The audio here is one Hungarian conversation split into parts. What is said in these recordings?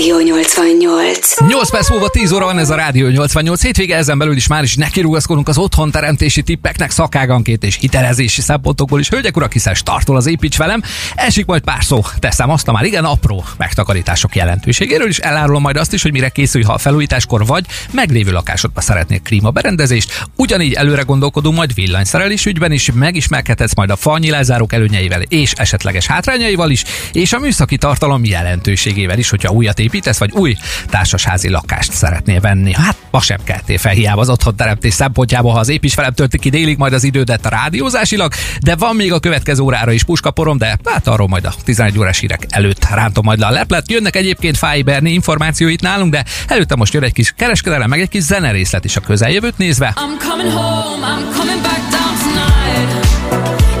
Rádió 88. 8 perc múlva 10 óra van ez a Rádió 88 hétvége, ezen belül is már is nekirugaszkodunk az otthon teremtési tippeknek szakáganként és hitelezési szempontokból is. Hölgyek, urak, hiszen startol az építs velem. Esik majd pár szó, teszem azt a már igen apró megtakarítások jelentőségéről is. Elárulom majd azt is, hogy mire készülj, ha a felújításkor vagy meglévő lakásodba szeretnék klímaberendezést. Ugyanígy előre gondolkodunk majd villanyszerelés ügyben is, megismerkedhetsz majd a falnyi lezárók előnyeivel és esetleges hátrányaival is, és a műszaki tartalom jelentőségével is, hogyha újat építesz, vagy új társasházi lakást szeretnél venni. Hát ma sem keltél fel hiába az otthon teremtés szempontjából, ha az építs velem tölti ki délig majd az idődet a rádiózásilag, de van még a következő órára is puskaporom, de hát arról majd a 11 órás hírek előtt rántom majd le a leplet. Jönnek egyébként Fájberni információit nálunk, de előtte most jön egy kis kereskedelem, meg egy kis zenerészlet is a közeljövőt nézve. I'm coming home, I'm coming back down tonight.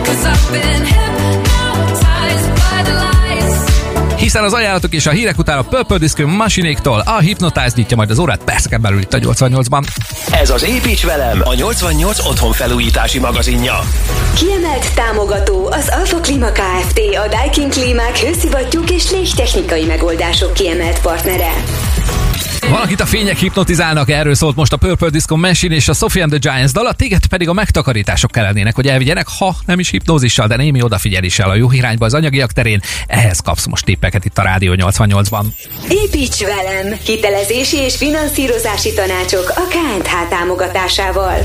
Cause I've been hypnotized Hiszen az ajánlatok és a hírek után a Purple Disco Masinéktól a Hypnotize nyitja majd az órát perceken belül itt a 88-ban. Ez az Építs velem, a 88 otthon felújítási magazinja. Kiemelt támogató az Alfa Klima Kft. A Daikin Klímák hőszivattyúk és légtechnikai megoldások kiemelt partnere. Valakit a fények hipnotizálnak, erről szólt most a Purple Disco Machine és a Sophie and the Giants dala, téged pedig a megtakarítások kellenének, hogy elvigyenek, ha nem is hipnózissal, de némi odafigyeléssel a jó irányba az anyagiak terén. Ehhez kapsz most tippeket itt a Rádió 88-ban. Építs velem! Hitelezési és finanszírozási tanácsok a KNH támogatásával.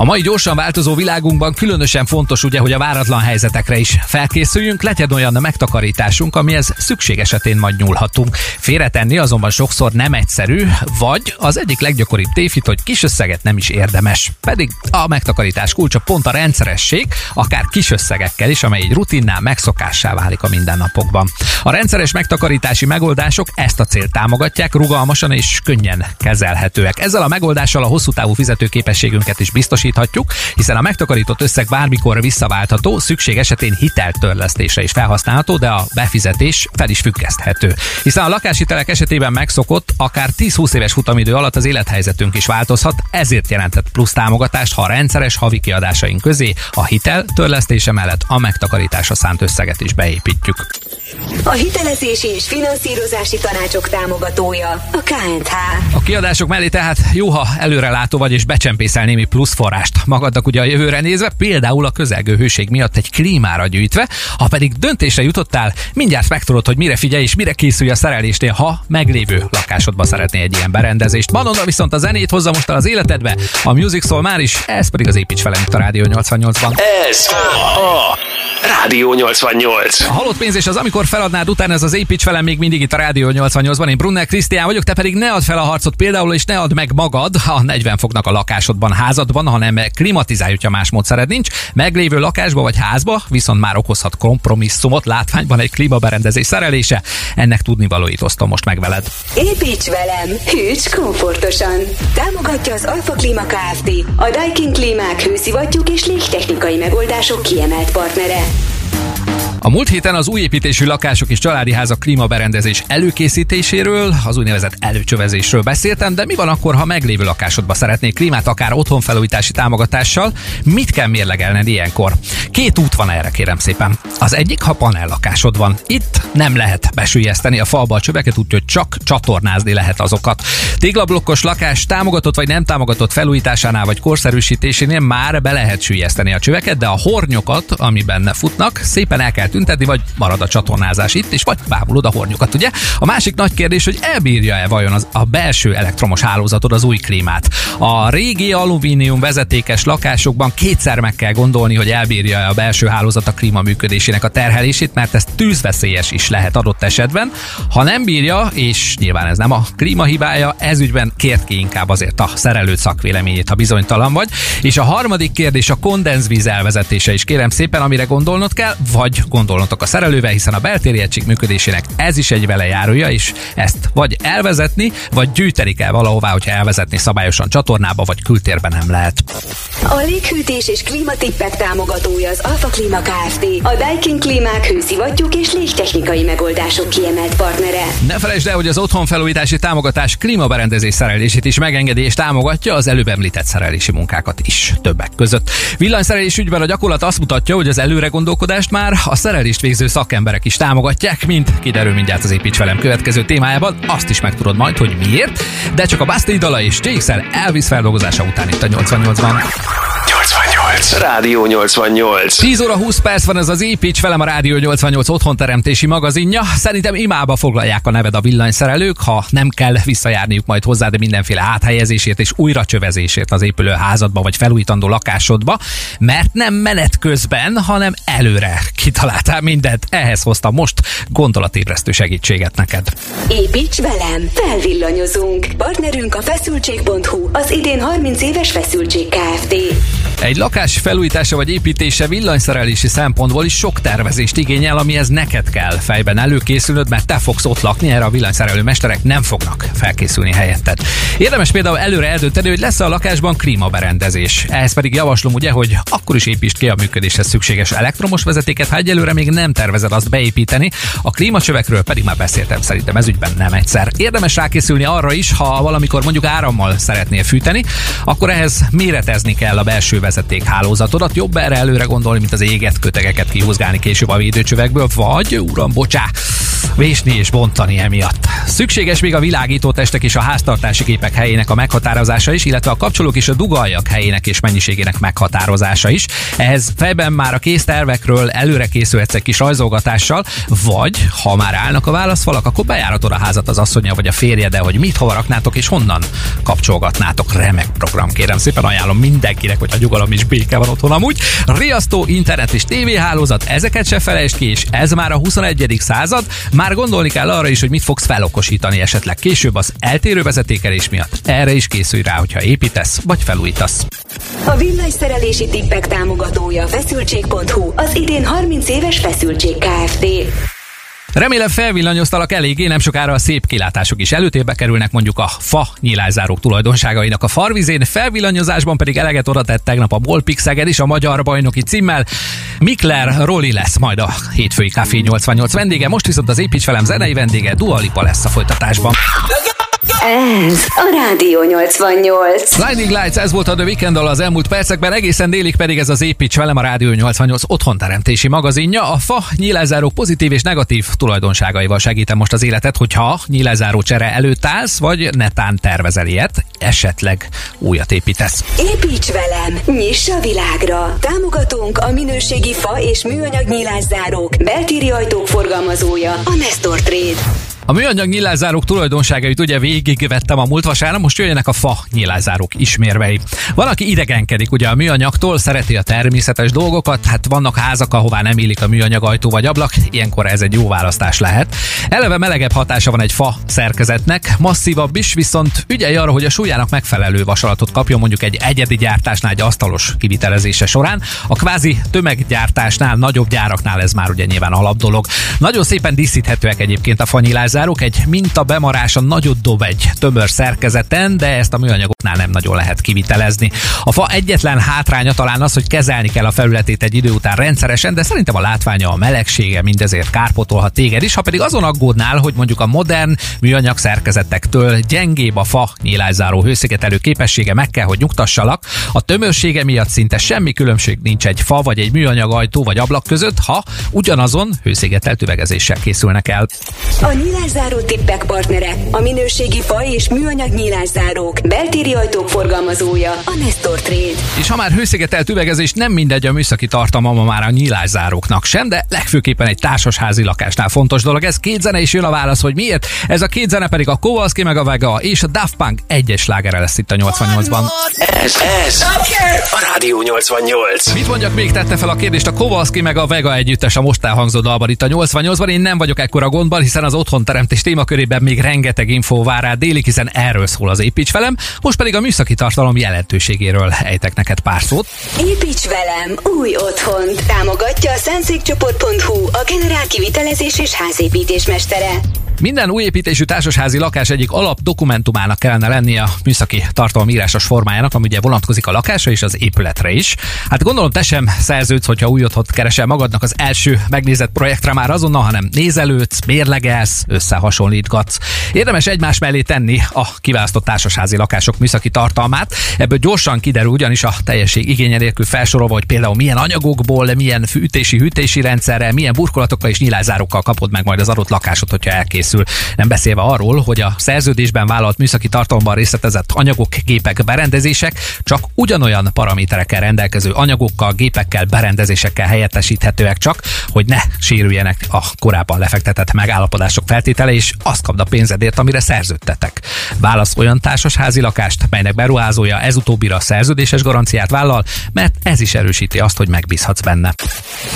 A mai gyorsan változó világunkban különösen fontos ugye, hogy a váratlan helyzetekre is felkészüljünk, legyen olyan megtakarításunk, amihez szükség esetén majd nyúlhatunk. Félretenni azonban sokszor nem egyszerű, vagy az egyik leggyakoribb tévhit, hogy kis összeget nem is érdemes. Pedig a megtakarítás kulcsa pont a rendszeresség, akár kis összegekkel is, amely egy rutinnál megszokássá válik a mindennapokban. A rendszeres megtakarítási megoldások ezt a célt támogatják, rugalmasan és könnyen kezelhetőek. Ezzel a megoldással a hosszú távú fizetőképességünket is biztosíthatjuk, hiszen a megtakarított összeg bármikor visszaváltható, szükség esetén hiteltörlesztésre is felhasználható, de a befizetés fel is függeszthető. Hiszen a lakáshitelek esetében megszokott, akár 10-20 éves futamidő alatt az élethelyzetünk is változhat, ezért jelentett plusz támogatást, ha a rendszeres havi kiadásaink közé a hitel törlesztése mellett a megtakarításra szánt összeget is beépítjük. A hitelezési és finanszírozási tanácsok támogatója a KNH. A kiadások mellé tehát jó, ha előrelátó vagy és becsempészel némi plusz forrást magadnak ugye a jövőre nézve, például a közelgő hőség miatt egy klímára gyűjtve, ha pedig döntésre jutottál, mindjárt megtudod, hogy mire figyelj és mire készülj a szerelésnél, ha meglévő lakásodba szeretné egy ilyen berendezést. Madonna viszont a zenét hozza most el az életedbe, a Music szól már is, ez pedig az építs velem itt a Rádió 88-ban. Ez a Rádió 88. A halott pénz és az amikor feladnád után ez az építs velem még mindig itt a Rádió 88-ban. Én Brunner Krisztián vagyok, te pedig ne add fel a harcot például, és ne add meg magad a 40 foknak a lakásodban, házadban, hanem klimatizálj, hogyha más módszered nincs. Meglévő lakásba vagy házba viszont már okozhat kompromisszumot látványban egy klímaberendezés szerelése. Ennek tudnivalóit osztom most meg veled. Építs velem! Hűts komfortosan! Támogatja az Alfa Klima Kft. A Daikin Klímák hőszivattyúk és légtechnikai megoldások kiemelt partnere. A múlt héten az új építésű lakások és családi házak klímaberendezés előkészítéséről, az úgynevezett előcsövezésről beszéltem, de mi van akkor, ha meglévő lakásodba szeretnék klímát, akár otthonfelújítási támogatással? Mit kell mérlegelned ilyenkor? Két út van erre, kérem szépen. Az egyik, ha panellakásod van. Itt nem lehet besülyezteni a falba a csöveket, úgyhogy csak csatornázni lehet azokat. Téglablokkos lakás támogatott vagy nem támogatott felújításánál vagy korszerűsítésénél már be lehet a csöveket, de a hornyokat, ami benne futnak, szépen el kell tüntetni, vagy marad a csatornázás itt, és vagy bámulod a hornyokat, ugye? A másik nagy kérdés, hogy elbírja-e vajon az, a belső elektromos hálózatod az új klímát. A régi alumínium vezetékes lakásokban kétszer meg kell gondolni, hogy elbírja a belső hálózat a klíma működésének a terhelését, mert ez tűzveszélyes is lehet adott esetben. Ha nem bírja, és nyilván ez nem a klíma hibája, ez ügyben kért ki inkább azért a szerelőt szakvéleményét, ha bizonytalan vagy. És a harmadik kérdés a kondenzvíz elvezetése is kérem szépen, amire gondolnod kell, vagy gondolnotok a szerelővel, hiszen a beltéri egység működésének ez is egy velejárója, és ezt vagy elvezetni, vagy gyűjteni kell valahová, hogyha elvezetni szabályosan csatornába, vagy kültérben nem lehet. A léghűtés és klímatippek támogatója az Alfa Klima Kft. A Daikin Klímák hőszivattyúk és légtechnikai megoldások kiemelt partnere. Ne felejtsd el, hogy az otthonfelújítási támogatás klímaberendezés szerelését is megengedi és támogatja az előbb említett szerelési munkákat is többek között. Villanyszerelés ügyben a gyakorlat azt mutatja, hogy az előre gondolkodást már a szerelést végző szakemberek is támogatják, mint kiderül mindjárt az Építs velem következő témájában. Azt is megtudod majd, hogy miért, de csak a Bastille dala és JXL Elvis feldolgozása után itt a 88-ban. 88. Rádió 88. 10 óra 20 perc van ez az Építs velem a Rádió 88 otthonteremtési magazinja. Szerintem imába foglalják a neved a villanyszerelők, ha nem kell visszajárniuk majd hozzá, de mindenféle áthelyezésért és újra csövezésért az épülő házadba vagy felújítandó lakásodba, mert nem menet közben, hanem előre kitaláltál mindent. Ehhez hoztam most gondolatébresztő segítséget neked. Építs velem, felvillanyozunk. Partnerünk a feszültség.hu, az idén 30 éves feszültség Kft. Egy lakás felújítása vagy építése villanyszerelési szempontból is sok tervezést igényel, amihez neked kell fejben előkészülnöd, mert te fogsz ott lakni, erre a villanyszerelő mesterek nem fognak felkészülni helyetted. Érdemes például előre eldönteni, hogy lesz a lakásban klímaberendezés. Ehhez pedig javaslom ugye, hogy akkor is építsd ki a működéshez szükséges elektromos vezetéket, ha egyelőre még nem tervezed azt beépíteni. A klímacsövekről pedig már beszéltem szerintem ez ügyben nem egyszer. Érdemes rákészülni arra is, ha valamikor mondjuk árammal szeretnél fűteni, akkor ehhez méretezni kell a belső vezetékhálózatodat. Jobb erre előre gondolni, mint az éget kötegeket kihúzgálni később a védőcsövekből, vagy, uram, bocsá, vésni és bontani emiatt. Szükséges még a világító testek és a háztartási képek helyének a meghatározása is, illetve a kapcsolók és a dugaljak helyének és mennyiségének meghatározása is. Ehhez fejben már a kész tervekről előre készülhetsz egy kis rajzolgatással, vagy ha már állnak a válaszfalak, akkor bejáratod a házat az asszonya vagy a férje, de hogy mit hova raknátok és honnan kapcsolgatnátok. Remek program, kérem szépen ajánlom mindenkinek, hogy a nyugalom és béke van otthon amúgy. Riasztó, internet és tévéhálózat, ezeket se felejtsd ki, és ez már a 21. század. Már gondolni kell arra is, hogy mit fogsz felokosítani esetleg később az eltérő vezetékelés miatt. Erre is készülj rá, hogyha építesz vagy felújítasz. A villanyszerelési tippek támogatója feszültség.hu, az idén 30 éves feszültség Kft. Remélem felvillanyoztalak eléggé, nem sokára a szép kilátások is előtérbe kerülnek, mondjuk a fa nyílászárók tulajdonságainak a farvizén, felvillanyozásban pedig eleget oda tett tegnap a Bolpix Szeged is a magyar bajnoki címmel. Mikler Roli lesz majd a hétfői Café 88 vendége, most viszont az Építs velem zenei vendége Dua Lipa lesz a folytatásban. Ez a Rádió 88. Lightning Lights, ez volt a The weekend az elmúlt percekben, egészen délig pedig ez az Építs velem a Rádió 88 otthonteremtési magazinja. A fa nyílászárók pozitív és negatív tulajdonságaival segítem most az életet, hogyha nyílászáró csere előtt állsz, vagy netán tervezel ilyet, esetleg újat építesz. Építs velem, nyiss a világra! Támogatónk a minőségi fa és műanyag nyílászárók, beltéri ajtók forgalmazója, a Nestor Trade. A műanyag nyílászárók tulajdonságait ugye végigvettem a múlt vasárnap, most jöjjenek a fa nyílászárók ismérvei. Van, aki idegenkedik ugye a műanyagtól, szereti a természetes dolgokat, hát vannak házak, ahová nem illik a műanyag ajtó vagy ablak, ilyenkor ez egy jó választás lehet. Eleve melegebb hatása van egy fa szerkezetnek, masszívabb is, viszont ügyelj arra, hogy a súlyának megfelelő vasalatot kapjon mondjuk egy egyedi gyártásnál, egy asztalos kivitelezése során. A kvázi tömeggyártásnál, nagyobb gyáraknál ez már ugye nyilván alapdolog. Nagyon szépen díszíthetőek egyébként a fa nyílászárok, egy minta bemarása nagyot dob egy tömör szerkezeten, de ezt a műanyagoknál nem nagyon lehet kivitelezni. A fa egyetlen hátránya talán az, hogy kezelni kell a felületét egy idő után rendszeresen, de szerintem a látványa, a melegsége mindezért kárpotolhat téged is, ha pedig azon aggódnál, hogy mondjuk a modern műanyag szerkezetektől gyengébb a fa nyílászáró hőszigetelő képessége meg kell, hogy nyugtassalak. A tömörsége miatt szinte semmi különbség nincs egy fa vagy egy műanyag ajtó vagy ablak között, ha ugyanazon hőszigetelt üvegezéssel készülnek el. A nyílászáró tippek partnere, a minőségi fa és műanyag nyílászárók, beltéri ajtók forgalmazója, a Nestor Trade. És ha már hőszigetelt üvegezés, nem mindegy a műszaki tartalma ma már a nyílászáróknak sem, de legfőképpen egy társasházi lakásnál fontos dolog. Ez két zene is jön a válasz, hogy miért. Ez a két zene pedig a Kowalski meg a Vega és a Daft Punk egyes slágere lesz itt a 88-ban. Ez, ez a Rádió 88. Mit mondjak még tette fel a kérdést a Kowalski meg a Vega együttes a most elhangzó dalban itt a 88-ban. Én nem vagyok ekkora gondban, hiszen az otthonteremtés témakörében még rengeteg infó vár rá délig, hiszen erről szól az építs velem. Most pedig a műszaki tartalom jelentőségéről ejtek neked pár szót. Építs velem új otthon. Támogatja a szentszékcsoport.hu, a generál kivitelezés és házépítés mestere. Minden újépítésű társasházi lakás egyik alap dokumentumának kellene lennie a műszaki tartalom formájának, ami ugye vonatkozik a lakásra és az épületre is. Hát gondolom te sem szerződsz, hogyha új otthont keresel magadnak az első megnézett projektre már azonnal, hanem nézelődsz, mérlegelsz, összehasonlítgatsz. Érdemes egymás mellé tenni a kiválasztott társasházi lakások műszaki tartalmát. Ebből gyorsan kiderül ugyanis a teljesség igénye nélkül felsorolva, hogy például milyen anyagokból, milyen fűtési, hűtési rendszerrel, milyen burkolatokkal és nyilázárokkal kapod meg majd az adott lakásot, hogyha elkészül. Nem beszélve arról, hogy a szerződésben vállalt műszaki tartalomban részletezett anyagok, gépek, berendezések csak ugyanolyan paraméterekkel rendelkező anyagokkal, gépekkel, berendezésekkel helyettesíthetőek csak, hogy ne sérüljenek a korábban lefektetett megállapodások feltétele, és azt kapd a pénzedért, amire szerződtetek. Válasz olyan társasházi lakást, melynek beruházója ez utóbbira szerződéses garanciát vállal, mert ez is erősíti azt, hogy megbízhatsz benne.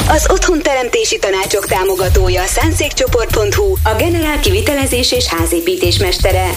Az otthonteremtési tanácsok támogatója a szánszékcsoport.hu, a generál kivitelezés és házépítés mestere.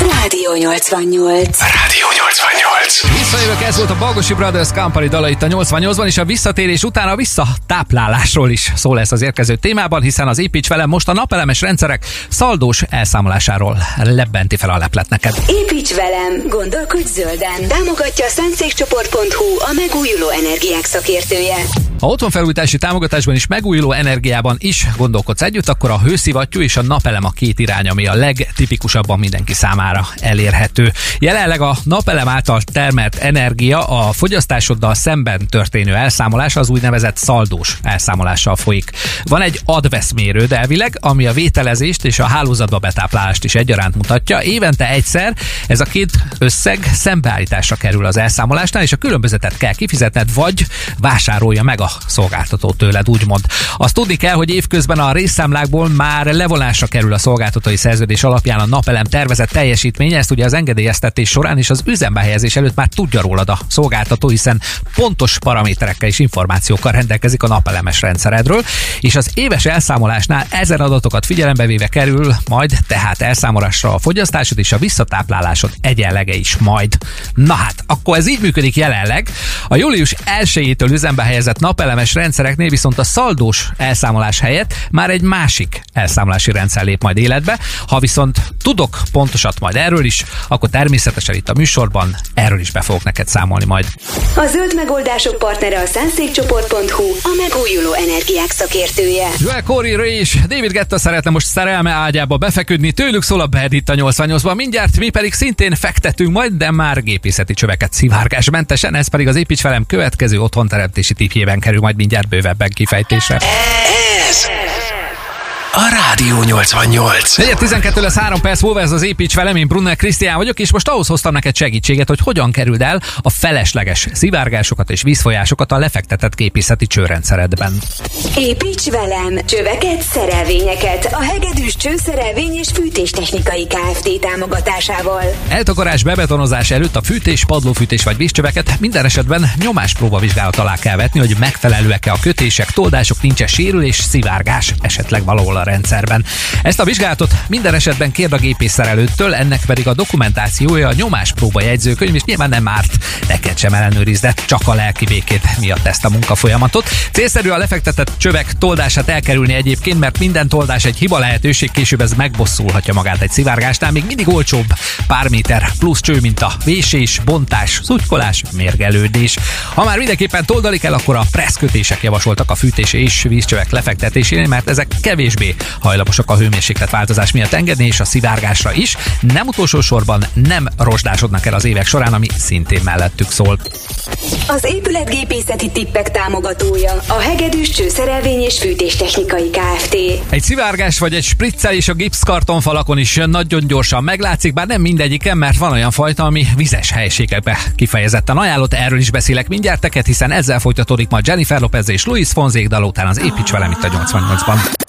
Rádió 88. Rádió 88. Visszajövök, ez volt a Bagosi Brothers Company dala itt a 88-ban, és a visszatérés után a visszatáplálásról is szól lesz az érkező témában, hiszen az építs velem most a napelemes rendszerek szaldós elszámolásáról lebbenti fel a leplet neked. Építs velem, gondolkodj zölden. Támogatja a szánszékcsoport.hu, a megújuló energiák szakértője. Ha otthonfelújítási támogatásban is megújuló energiában is gondolkodsz együtt, akkor a hőszivattyú és a napelem a két irány, ami a legtipikusabban mindenki számára elérhető. Jelenleg a napelem által termelt energia a fogyasztásoddal szemben történő elszámolás az úgynevezett szaldós elszámolással folyik. Van egy adveszmérőd elvileg, ami a vételezést és a hálózatba betáplálást is egyaránt mutatja. Évente egyszer ez a két összeg szembeállításra kerül az elszámolásnál, és a különbözetet kell kifizetned, vagy vásárolja meg a szolgáltató tőled, úgymond. Azt tudni kell, hogy évközben a részszámlákból már levonásra kerül a szolgáltatói szerződés alapján a napelem tervezett teljesítménye, ezt ugye az engedélyeztetés során és az üzembe helyezés előtt már tudja rólad a szolgáltató, hiszen pontos paraméterekkel és információkkal rendelkezik a napelemes rendszeredről, és az éves elszámolásnál ezen adatokat figyelembe véve kerül majd tehát elszámolásra a fogyasztásod és a visszatáplálásod egyenlege is majd. Na hát, akkor ez így működik jelenleg. A július 1-től üzembe helyezett napelemes rendszereknél viszont a szaldós elszámolás helyett már egy másik elszámolási rendszer lép majd életbe. Ha viszont tudok pontosat majd erről is, akkor természetesen itt a műsorban erről is be fogok neked számolni majd. A zöld megoldások partnere a szánszékcsoport.hu, a megújuló energiák szakértője. Joel Corey Ray és David Getta szeretne most szerelme ágyába befeküdni, tőlük szól a Bad itt a 88-ban, mindjárt mi pedig szintén fektetünk majd, de már gépészeti csöveket szivárgásmentesen, ez pedig az építs velem következő otthonteremtési tipjében kerül majd mindjárt bővebben kifejtésre. Ez a Rádió 88. 4.12 lesz 3 perc múlva ez az építs velem, én Brunner Krisztián vagyok, és most ahhoz hoztam neked segítséget, hogy hogyan kerüld el a felesleges szivárgásokat és vízfolyásokat a lefektetett képészeti csőrendszeredben. Építs velem! Csöveket, szerelvényeket a Hegedűs Csőszerelvény és Fűtéstechnikai Kft. támogatásával. Eltakarás, bebetonozás előtt a fűtés, padlófűtés vagy vízcsöveket minden esetben nyomáspróba vizsgálat alá kell vetni, hogy megfelelőek-e a kötések, toldások, nincs sérülés, szivárgás esetleg valahol a rendszerben. Ezt a vizsgálatot minden esetben kérd a gépészszerelőtől, ennek pedig a dokumentációja a nyomáspróba jegyzőkönyv, és nyilván nem árt, neked sem ellenőrizd, de csak a lelki békét miatt ezt a munkafolyamatot. Célszerű a lefektetett csövek toldását elkerülni egyébként, mert minden toldás egy hiba lehetőség, később ez megbosszulhatja magát egy szivárgásnál, még mindig olcsóbb pár méter plusz cső, mint a vésés, bontás, szutykolás, mérgelődés. Ha már mindenképpen toldali kell, akkor a presszkötések javasoltak a fűtés és vízcsövek lefektetésénél, mert ezek kevésbé hajlamosak a hőmérséklet változás miatt engedni, és a szivárgásra is. Nem utolsó sorban nem rozsdásodnak el az évek során, ami szintén mellettük szól. Az épületgépészeti tippek támogatója a Hegedűs Csőszerelvény és Fűtéstechnikai Kft. Egy szivárgás vagy egy spriccel is a gipszkartonfalakon is nagyon gyorsan meglátszik, bár nem mindegyiken, mert van olyan fajta, ami vizes helységekbe kifejezetten ajánlott. Erről is beszélek mindjárt hiszen ezzel folytatódik ma Jennifer Lopez és Luis Fonzék dal után az Építs velem itt a 88-ban.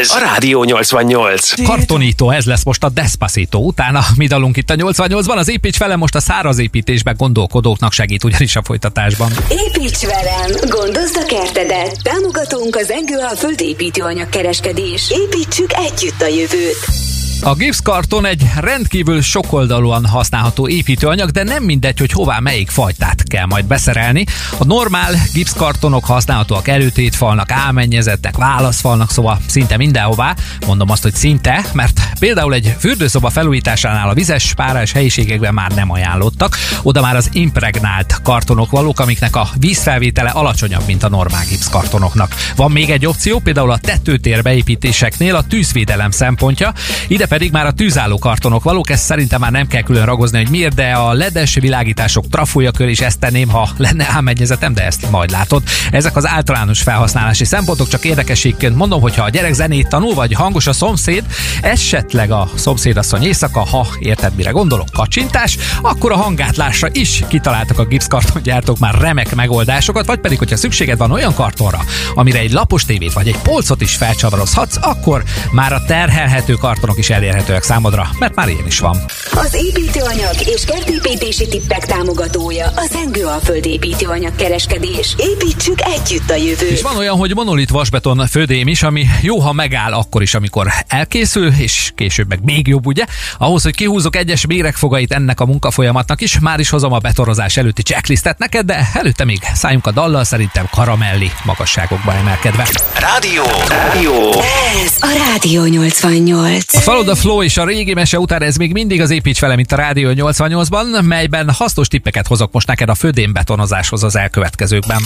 Ez a Rádió 88. Kartonító, ez lesz most a Despacito. Utána mi dalunk itt a 88-ban, az építs vele most a száraz építésben gondolkodóknak segít ugyanis a folytatásban. Építs velem! Gondozd a kertedet! Támogatunk az Engő a földépítőanyag kereskedés. Építsük együtt a jövőt! A gipszkarton egy rendkívül sokoldalúan használható építőanyag, de nem mindegy, hogy hová melyik fajtát kell majd beszerelni. A normál gipszkartonok használhatóak előtétfalnak, álmennyezetnek, válaszfalnak, szóval szinte mindenhová. Mondom azt, hogy szinte, mert például egy fürdőszoba felújításánál a vizes párás helyiségekben már nem ajánlottak. Oda már az impregnált kartonok valók, amiknek a vízfelvétele alacsonyabb, mint a normál gipszkartonoknak. Van még egy opció, például a tetőtér beépítéseknél a tűzvédelem szempontja. Ide pedig már a tűzálló kartonok valók, ezt szerintem már nem kell külön ragozni, hogy miért, de a ledes világítások trafója kör is ezt tenném, ha lenne álmennyezetem, de ezt majd látod. Ezek az általános felhasználási szempontok, csak érdekességként mondom, hogy ha a gyerek zenét tanul, vagy hangos a szomszéd, esetleg a szomszédasszony éjszaka, ha érted, mire gondolok, kacsintás, akkor a hangátlásra is kitaláltak a gipszkartongyártók már remek megoldásokat, vagy pedig, hogyha szükséged van olyan kartonra, amire egy lapos tévét vagy egy polcot is felcsavarozhatsz, akkor már a terhelhető kartonok is elérhetőek számodra, mert már ilyen is van. Az építőanyag és kertépítési tippek támogatója a Zengő Alföld építőanyag kereskedés. Építsük együtt a jövőt. És van olyan, hogy monolit vasbeton födém is, ami jó, ha megáll akkor is, amikor elkészül, és később meg még jobb, ugye? Ahhoz, hogy kihúzok egyes méregfogait ennek a munkafolyamatnak is, már is hozom a betorozás előtti checklistet neked, de előtte még szálljunk a dallal, szerintem karamelli magasságokba emelkedve. Rádió, rádió, Ez a Rádió 88. A the Flow és a régi mese után ez még mindig az építs vele, mint a Rádió 88-ban, melyben hasznos tippeket hozok most neked a födém betonozáshoz az elkövetkezőkben.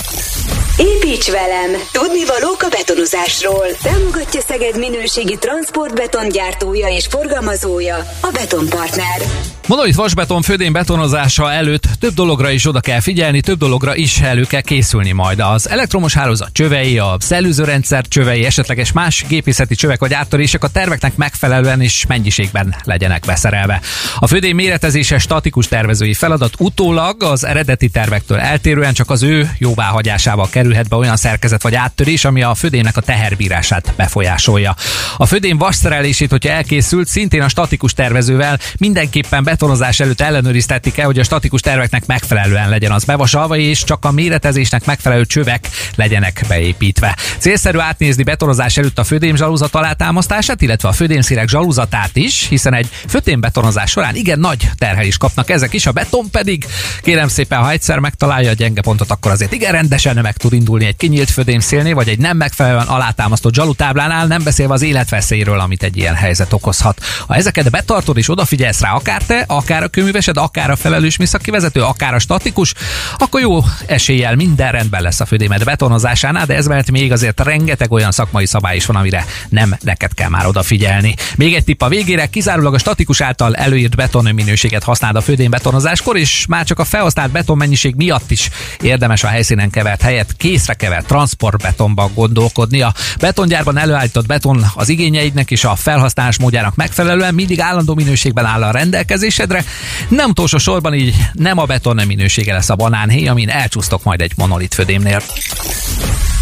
Építs velem! Tudnivalók a betonozásról. Támogatja Szeged minőségi transportbetongyártója és forgalmazója a Betonpartner. Monolit vasbeton födém betonozása előtt több dologra is oda kell figyelni, több dologra is elő kell készülni majd. Az elektromos hálózat csövei, a szellőzőrendszer csövei, esetleges más gépészeti csövek vagy áttörések a terveknek megfelelően és mennyiségben legyenek beszerelve. A födém méretezése statikus tervezői feladat utólag az eredeti tervektől eltérően csak az ő jóváhagyásával kerülhet be olyan szerkezet vagy áttörés, ami a födémnek a teherbírását befolyásolja. A födém vasszerelését, hogyha elkészült, szintén a statikus tervezővel mindenképpen betonozás előtt ellenőriztetik el, hogy a statikus terveknek megfelelően legyen az bevasalva, és csak a méretezésnek megfelelő csövek legyenek beépítve. Célszerű átnézni betonozás előtt a födém zsaluzat alátámasztását, illetve a födémszírek zsaluzatát is, hiszen egy födém betonozás során igen nagy terhelést kapnak ezek is, a beton pedig kérem szépen, ha egyszer megtalálja a gyenge pontot, akkor azért igen rendesen meg tud indulni egy kinyílt födémszélnél, vagy egy nem megfelelően alátámasztott zsalutáblánál, nem beszélve az életveszélyről, amit egy ilyen helyzet okozhat. Ha ezeket betartod és odafigyelsz rá, akár te, akár a köművesed, akár a felelős műszaki vezető, akár a statikus, akkor jó eséllyel minden rendben lesz a födémed betonozásánál, de ez mellett még azért rengeteg olyan szakmai szabály is van, amire nem neked kell már odafigyelni. Még egy tipp a végére, kizárólag a statikus által előírt beton minőséget használd a födém betonozáskor, és már csak a felhasznált beton mennyiség miatt is érdemes a helyszínen kevert helyet készre kevert transportbetonban gondolkodni. A betongyárban előállított beton az igényeidnek és a felhasználás módjának megfelelően mindig állandó minőségben áll a rendelkezésedre. Nem utolsó sorban így nem a beton nem minősége lesz a banánhéj, amin elcsúsztok majd egy monolit födémnél.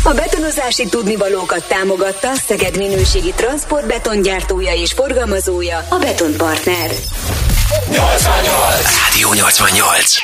A betonozási tudnivalókat támogatta Szeged minőségi transportbetongyártója és forgalmazója a Betonpartner. Rádió 88.